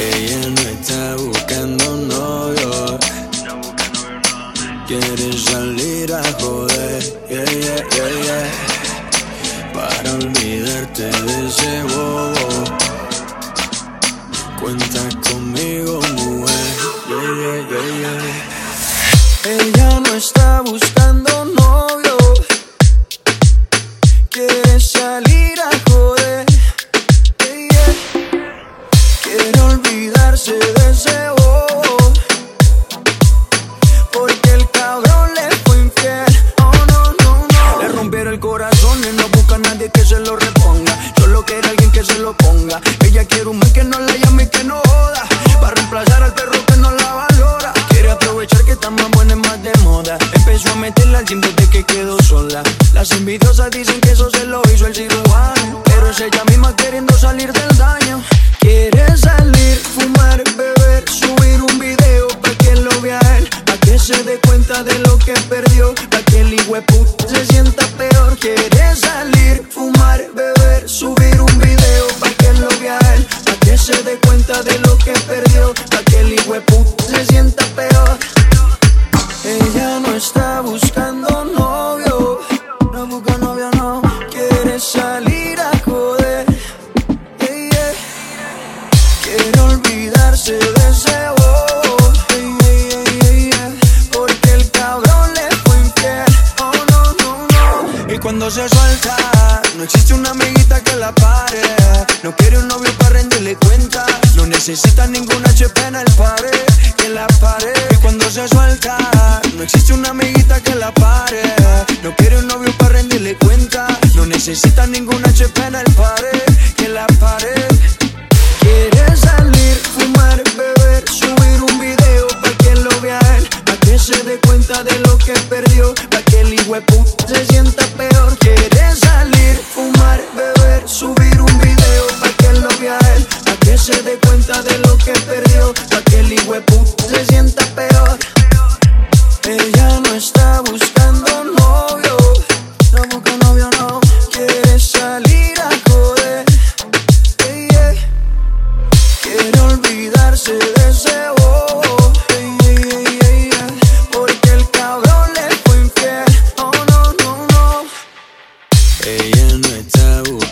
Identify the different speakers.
Speaker 1: Ella no está buscando novio. Quiere salir a joder, yeah, yeah, yeah, yeah. Para olvidarte de ese bobo. Cuenta conmigo, mujer, yeah, yeah, yeah, yeah. Ella no está buscando lo reponga. Solo quiere alguien que se lo ponga. Ella quiere un man que no la llame y que no joda. Para reemplazar al perro que no la valora. Quiere aprovechar que está más buena y más de moda. Empezó a meterla al gym desde que quedó sola. Las envidiosas dicen que eso se lo hizo el cirujano. Pero es ella misma queriendo salir del daño. Quiere salir, fumar, beber, subir un video para que lo vea él. Pa' que se dé cuenta de lo que perdió. Pa' que el hijueput se sienta peor. Quiere salir, que perdió. Pa' que el hijueput se sienta peor. Ella no está buscando novio. No busca novio, no. Quiere salir a joder. Quiere olvidarse de ese cuando se suelta, no existe una amiguita que la pare. No quiere un novio para rendirle cuenta. No necesita ningún HP en el pared. Que la pare. Y cuando se suelta, no existe una amiguita que la pare. No quiere un novio para rendirle cuenta. No necesita ningún HP en el pared. Se dé cuenta de lo que perdió, pa' que el hijueput se sienta peor. Quiere salir, fumar, beber, subir Ella no está buscando